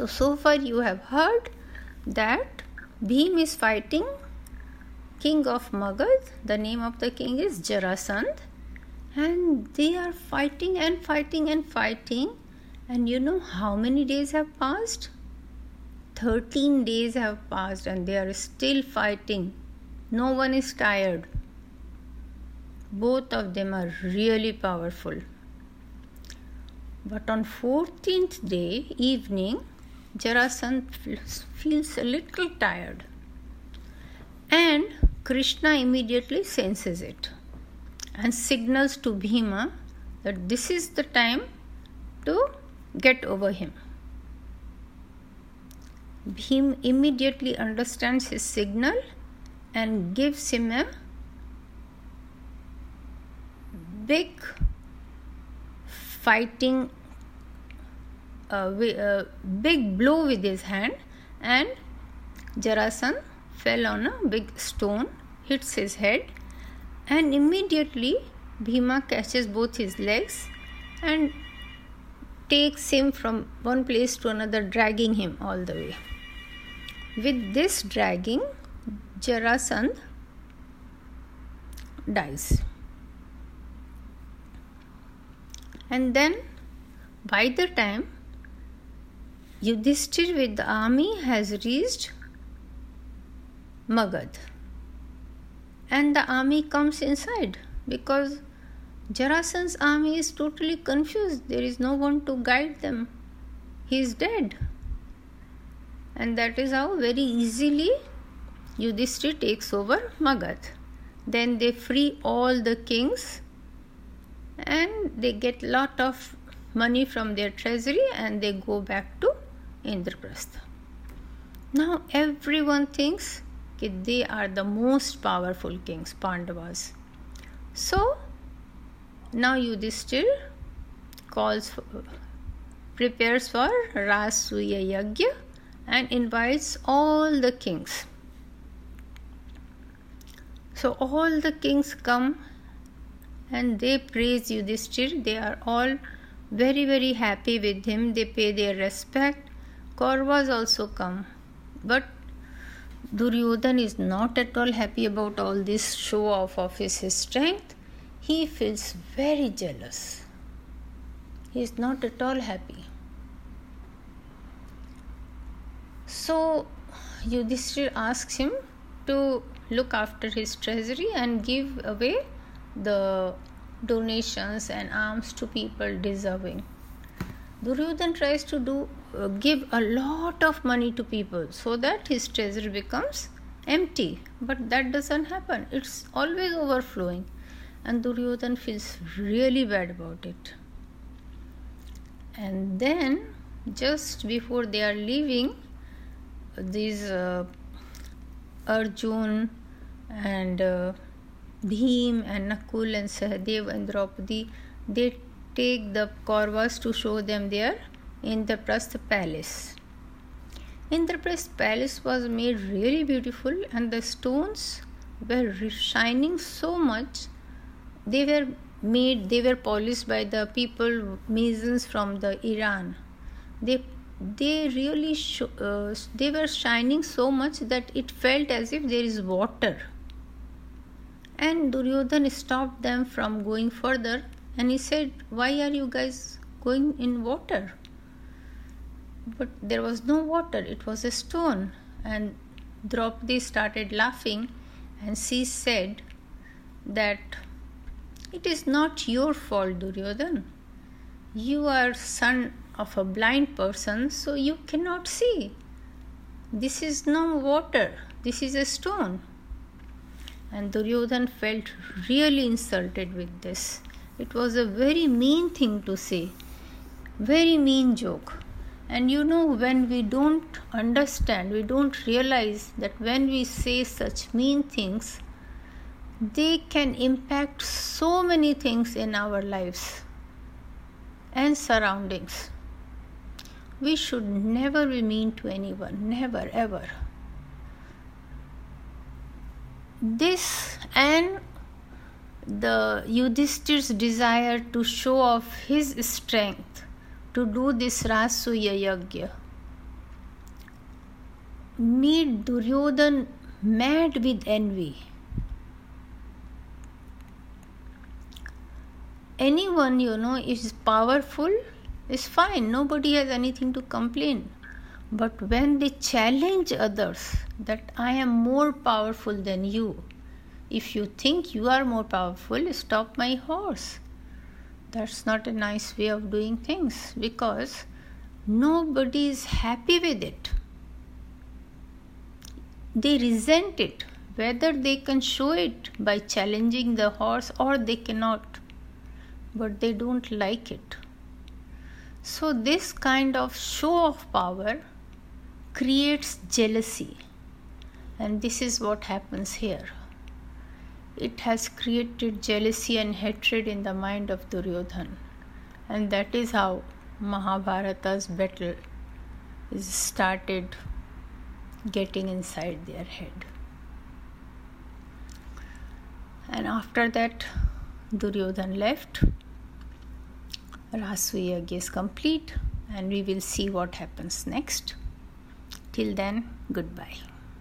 So, so far you have heard that Bhim is fighting king of Magad. The name of the king is Jarasandh. And they are fighting and fighting and fighting. And you know how many days have passed? 13 days have passed and they are still fighting. No one is tired. Both of them are really powerful. But on 14th day evening, Jarasandh feels a little tired. And Krishna immediately senses it and signals to Bhima that this is the time to get over him. Bhim immediately understands his signal and gives him a big fighting a uh, big blow with his hand and Jarasandh fell on a big stone, hits his head, and immediately Bhima catches both his legs and takes him from one place to another, dragging him all the way. With this dragging, Jarasandh dies. And then, by the time Yudhishthir with the army has reached Magad, and the army comes inside because Jarasandh's army is totally confused. There is no one to guide them. He is dead. And that is how very easily Yudhishthir takes over Magad. Then they free all the kings and they get lot of money from their treasury and they go back to Indraprastha. Now everyone thinks that they are the most powerful kings, Pandavas. So now Yudhishthir calls for, prepares for Rasuya Yagya and invites all the kings. So all the kings come and they praise Yudhishthir. They are all very very happy with him. They pay their respect. Kauravas also come. But Duryodhan is not at all happy about all this show off of his strength. He feels very jealous. He is not at all happy. So Yudhishthir asks him to look after his treasury and give away the donations and alms to people deserving. Duryodhan tries to do uh, give a lot of money to people so that his treasury becomes empty, but that doesn't happen. It's always overflowing, and Duryodhan feels really bad about it. And then, just before they are leaving, these uh, Arjun and uh, Bhim and Nakul and Sahadev and Draupadi, they take the Kauravas to show them their Indraprastha palace. Indraprastha palace was made really beautiful and the stones were shining so much. They were made, they were polished by the people, masons from the Iran. They they really sh- uh, they were shining so much that it felt as if there is water and duryodhan stopped them from going further and he said why are you guys going in water but there was no water it was a stone and draupadi started laughing and she said that it is not your fault duryodhan you are son of a blind person, so you cannot see. This is no water, this is a stone. And Duryodhan felt really insulted with this. It was a very mean thing to say, very mean joke. And you know, when we don't understand, we don't realize that when we say such mean things, they can impact so many things in our lives and surroundings. We should never be mean to anyone, never, ever. This and the Yudhishthir's desire to show off his strength to do this Rasuya Yagya made Duryodhan mad with envy. Anyone, you know, is powerful is fine, nobody has anything to complain. But when they challenge others that I am more powerful than you, if you think you are more powerful, stop my horse. That's not a nice way of doing things because nobody is happy with it. They resent it, whether they can show it by challenging the horse or they cannot, but they don't like it. So, this kind of show of power creates jealousy, and this is what happens here. It has created jealousy and hatred in the mind of Duryodhan, and that is how Mahabharata's battle is started getting inside their head. And after that, Duryodhan left. Rasuyag is complete, and we will see what happens next. Till then, goodbye.